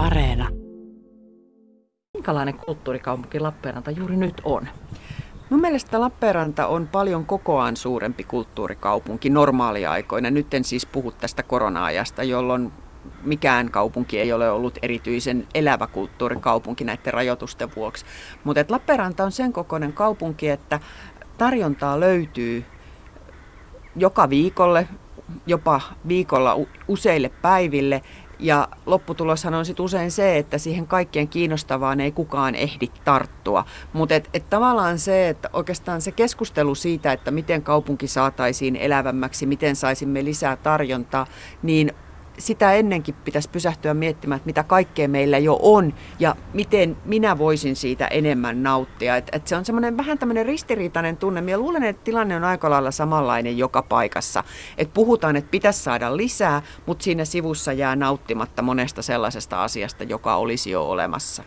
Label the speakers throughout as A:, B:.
A: Areena.
B: Minkälainen kulttuurikaupunki Lappeenranta juuri nyt on?
C: Mun mielestä Lappeenranta on paljon kokoaan suurempi kulttuurikaupunki normaaliaikoina. Nyt en siis puhu tästä korona-ajasta, jolloin mikään kaupunki ei ole ollut erityisen elävä kulttuurikaupunki näiden rajoitusten vuoksi. Mutta Lappeenranta on sen kokoinen kaupunki, että tarjontaa löytyy joka viikolle, jopa viikolla useille päiville. Ja lopputuloshan on sitten usein se, että siihen kaikkien kiinnostavaan ei kukaan ehdi tarttua. Mutta et, et tavallaan se, että oikeastaan se keskustelu siitä, että miten kaupunki saataisiin elävämmäksi, miten saisimme lisää tarjontaa, niin sitä ennenkin pitäisi pysähtyä miettimään, että mitä kaikkea meillä jo on ja miten minä voisin siitä enemmän nauttia. Et, et se on semmoinen vähän tämmöinen ristiriitainen tunne. Minä luulen, että tilanne on aika lailla samanlainen joka paikassa. Et puhutaan, että pitäisi saada lisää, mutta siinä sivussa jää nauttimatta monesta sellaisesta asiasta, joka olisi jo olemassa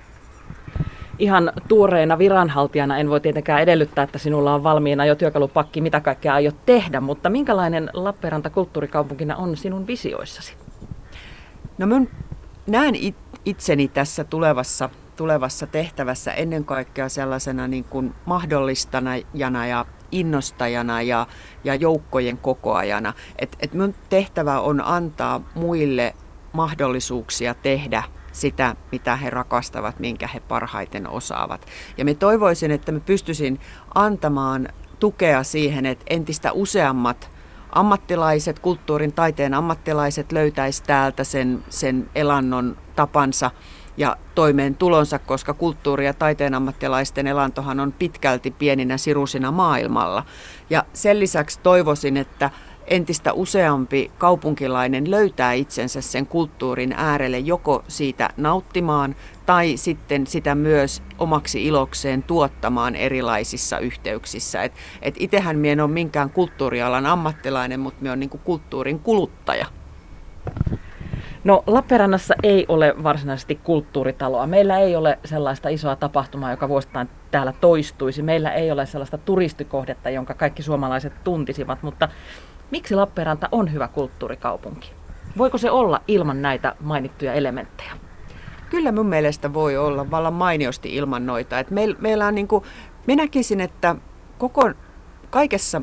B: ihan tuoreena viranhaltijana en voi tietenkään edellyttää, että sinulla on valmiina jo työkalupakki, mitä kaikkea aiot tehdä, mutta minkälainen Lappeenranta kulttuurikaupunkina on sinun visioissasi?
C: No mä näen itseni tässä tulevassa, tulevassa tehtävässä ennen kaikkea sellaisena niin kuin mahdollistajana ja innostajana ja, ja joukkojen kokoajana. Et, et mun tehtävä on antaa muille mahdollisuuksia tehdä sitä, mitä he rakastavat, minkä he parhaiten osaavat. Ja me toivoisin, että me pystyisin antamaan tukea siihen, että entistä useammat ammattilaiset, kulttuurin, taiteen ammattilaiset löytäisi täältä sen, sen elannon tapansa ja toimeentulonsa, koska kulttuuri- ja taiteen ammattilaisten elantohan on pitkälti pieninä sirusina maailmalla. Ja sen lisäksi toivoisin, että entistä useampi kaupunkilainen löytää itsensä sen kulttuurin äärelle joko siitä nauttimaan tai sitten sitä myös omaksi ilokseen tuottamaan erilaisissa yhteyksissä. Et, et itehän minä en ole minkään kulttuurialan ammattilainen, mutta minä olen niin kulttuurin kuluttaja.
B: No Lappeenrannassa ei ole varsinaisesti kulttuuritaloa. Meillä ei ole sellaista isoa tapahtumaa, joka vuosittain täällä toistuisi. Meillä ei ole sellaista turistikohdetta, jonka kaikki suomalaiset tuntisivat, mutta Miksi Lappeenranta on hyvä kulttuurikaupunki? Voiko se olla ilman näitä mainittuja elementtejä?
C: Kyllä mun mielestä voi olla vallan mainiosti ilman noita. Et meil, meillä on niin kuin, minä näkisin, että koko, kaikessa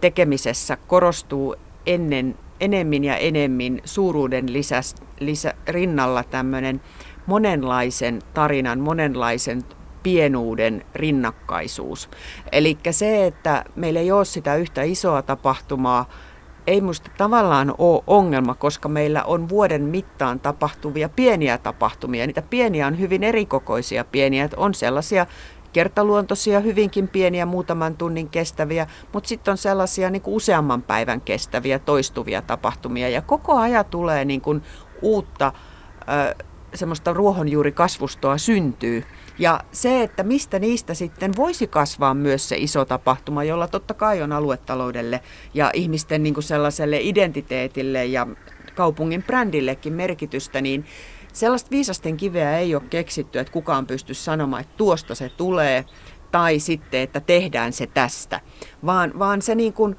C: tekemisessä korostuu ennen, enemmän ja enemmän suuruuden lisä, lisä, rinnalla tämmöinen monenlaisen tarinan, monenlaisen pienuuden rinnakkaisuus. Eli se, että meillä ei ole sitä yhtä isoa tapahtumaa, ei minusta tavallaan ole ongelma, koska meillä on vuoden mittaan tapahtuvia pieniä tapahtumia. Niitä pieniä on hyvin erikokoisia pieniä. On sellaisia kertaluontoisia, hyvinkin pieniä, muutaman tunnin kestäviä, mutta sitten on sellaisia niin kuin useamman päivän kestäviä, toistuvia tapahtumia. Ja koko ajan tulee niin kuin uutta semmoista ruohonjuurikasvustoa syntyy. Ja se, että mistä niistä sitten voisi kasvaa myös se iso tapahtuma, jolla totta kai on aluetaloudelle ja ihmisten niin kuin sellaiselle identiteetille ja kaupungin brändillekin merkitystä, niin sellaista viisasten kiveä ei ole keksitty, että kukaan pystyy sanomaan, että tuosta se tulee tai sitten, että tehdään se tästä, vaan, vaan se niin kuin,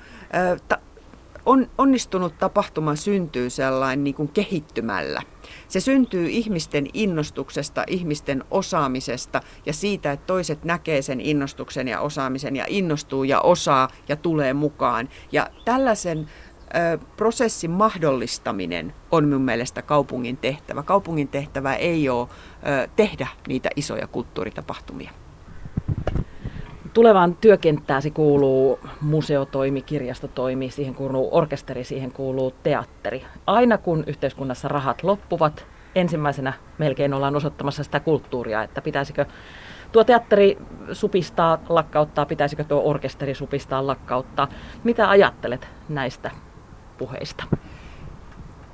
C: on, onnistunut tapahtuma syntyy sellainen niin kuin kehittymällä. Se syntyy ihmisten innostuksesta, ihmisten osaamisesta ja siitä, että toiset näkee sen innostuksen ja osaamisen ja innostuu ja osaa ja tulee mukaan. Ja tällaisen ö, prosessin mahdollistaminen on minun mielestä kaupungin tehtävä. Kaupungin tehtävä ei ole ö, tehdä niitä isoja kulttuuritapahtumia.
B: Tulevaan työkenttääsi kuuluu museotoimi, kirjastotoimi, siihen kuuluu orkesteri, siihen kuuluu teatteri. Aina kun yhteiskunnassa rahat loppuvat, ensimmäisenä melkein ollaan osoittamassa sitä kulttuuria, että pitäisikö tuo teatteri supistaa, lakkauttaa, pitäisikö tuo orkesteri supistaa, lakkauttaa. Mitä ajattelet näistä puheista?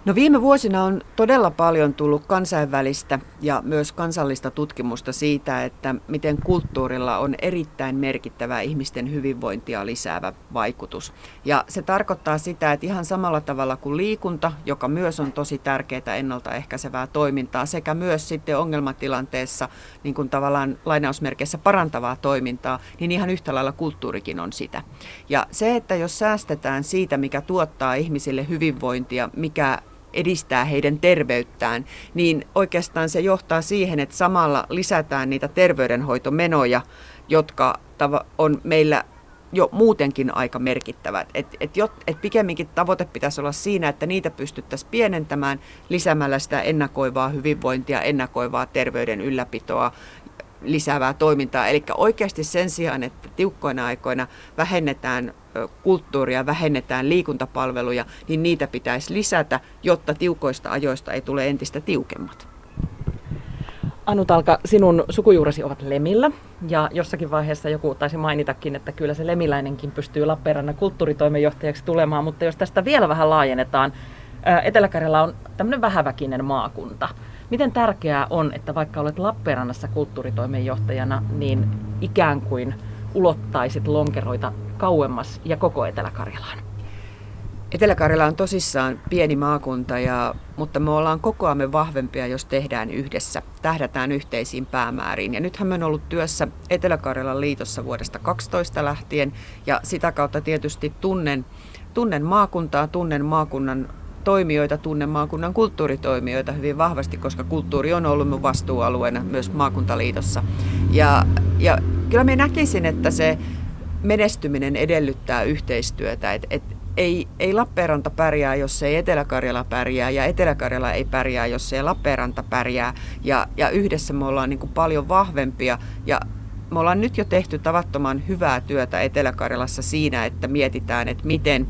C: No viime vuosina on todella paljon tullut kansainvälistä ja myös kansallista tutkimusta siitä, että miten kulttuurilla on erittäin merkittävä ihmisten hyvinvointia lisäävä vaikutus. Ja se tarkoittaa sitä, että ihan samalla tavalla kuin liikunta, joka myös on tosi tärkeää ennaltaehkäisevää toimintaa, sekä myös sitten ongelmatilanteessa niin kuin tavallaan lainausmerkeissä parantavaa toimintaa, niin ihan yhtä lailla kulttuurikin on sitä. Ja se, että jos säästetään siitä, mikä tuottaa ihmisille hyvinvointia, mikä edistää heidän terveyttään, niin oikeastaan se johtaa siihen, että samalla lisätään niitä terveydenhoitomenoja, jotka on meillä jo muutenkin aika merkittävät. Et, et, et pikemminkin tavoite pitäisi olla siinä, että niitä pystyttäisiin pienentämään lisäämällä sitä ennakoivaa hyvinvointia, ennakoivaa terveyden ylläpitoa, lisäävää toimintaa. Eli oikeasti sen sijaan, että tiukkoina aikoina vähennetään kulttuuria, vähennetään liikuntapalveluja, niin niitä pitäisi lisätä, jotta tiukoista ajoista ei tule entistä tiukemmat.
B: Anu Talka, sinun sukujuuresi ovat Lemillä ja jossakin vaiheessa joku taisi mainitakin, että kyllä se lemiläinenkin pystyy Lappeenrannan kulttuuritoimenjohtajaksi tulemaan, mutta jos tästä vielä vähän laajennetaan, Etelä-Karjala on tämmöinen vähäväkinen maakunta. Miten tärkeää on, että vaikka olet Lappeenrannassa kulttuuritoimenjohtajana, niin ikään kuin ulottaisit lonkeroita kauemmas ja koko Etelä-Karjalaan?
C: Etelä-Karjala on tosissaan pieni maakunta, ja, mutta me ollaan kokoamme vahvempia, jos tehdään yhdessä. Tähdätään yhteisiin päämääriin. Ja nythän me on ollut työssä Etelä-Karjalan liitossa vuodesta 12 lähtien, ja sitä kautta tietysti tunnen, tunnen maakuntaa, tunnen maakunnan toimijoita, tunnen maakunnan kulttuuritoimijoita hyvin vahvasti, koska kulttuuri on ollut mun vastuualueena myös maakuntaliitossa. Ja, ja kyllä me näkisin, että se menestyminen edellyttää yhteistyötä. Et, et ei, ei Lappeenranta pärjää, jos ei Etelä-Karjala pärjää, ja Etelä-Karjala ei pärjää, jos ei Lappeenranta pärjää. Ja, ja yhdessä me ollaan niin paljon vahvempia, ja me ollaan nyt jo tehty tavattoman hyvää työtä Etelä-Karjalassa siinä, että mietitään, että miten,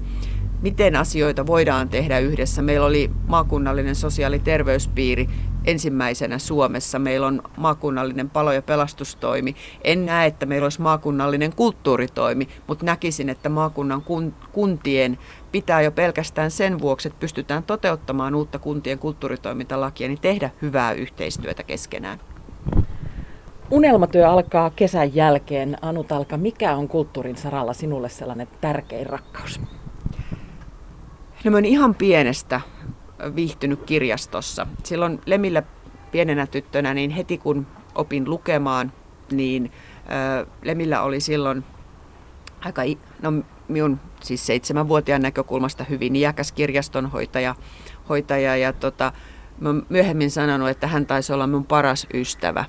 C: miten asioita voidaan tehdä yhdessä. Meillä oli maakunnallinen sosiaali- ja terveyspiiri ensimmäisenä Suomessa. Meillä on maakunnallinen palo- ja pelastustoimi. En näe, että meillä olisi maakunnallinen kulttuuritoimi, mutta näkisin, että maakunnan kuntien pitää jo pelkästään sen vuoksi, että pystytään toteuttamaan uutta kuntien kulttuuritoimintalakia, niin tehdä hyvää yhteistyötä keskenään.
B: Unelmatyö alkaa kesän jälkeen. Anu Talka, mikä on kulttuurin saralla sinulle sellainen tärkein rakkaus?
C: No mä ihan pienestä viihtynyt kirjastossa. Silloin Lemillä pienenä tyttönä, niin heti kun opin lukemaan, niin Lemillä oli silloin aika, no minun siis seitsemänvuotiaan näkökulmasta hyvin iäkäs kirjastonhoitaja hoitaja, ja tota, mä myöhemmin sanonut, että hän taisi olla mun paras ystävä,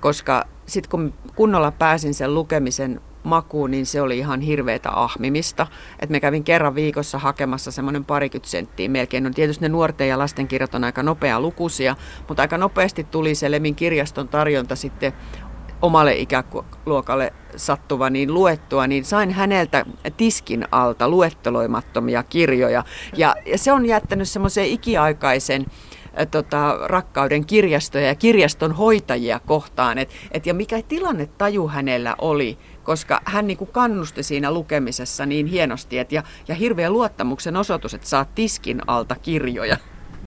C: koska sitten kun kunnolla pääsin sen lukemisen makuun, niin se oli ihan hirveätä ahmimista. Et me kävin kerran viikossa hakemassa semmoinen parikymmentä senttiä melkein. No tietysti ne nuorten ja lasten kirjat on aika nopea lukuisia, mutta aika nopeasti tuli se Lemin kirjaston tarjonta sitten omalle ikäluokalle sattuva niin luettua, niin sain häneltä tiskin alta luetteloimattomia kirjoja. Ja, ja se on jättänyt semmoisen ikiaikaisen tota, rakkauden kirjastoja ja kirjaston hoitajia kohtaan. Et, et, ja mikä tilanne taju hänellä oli, koska hän niin kuin kannusti siinä lukemisessa niin hienosti. Et, ja, ja hirveä luottamuksen osoitus, että saat tiskin alta kirjoja.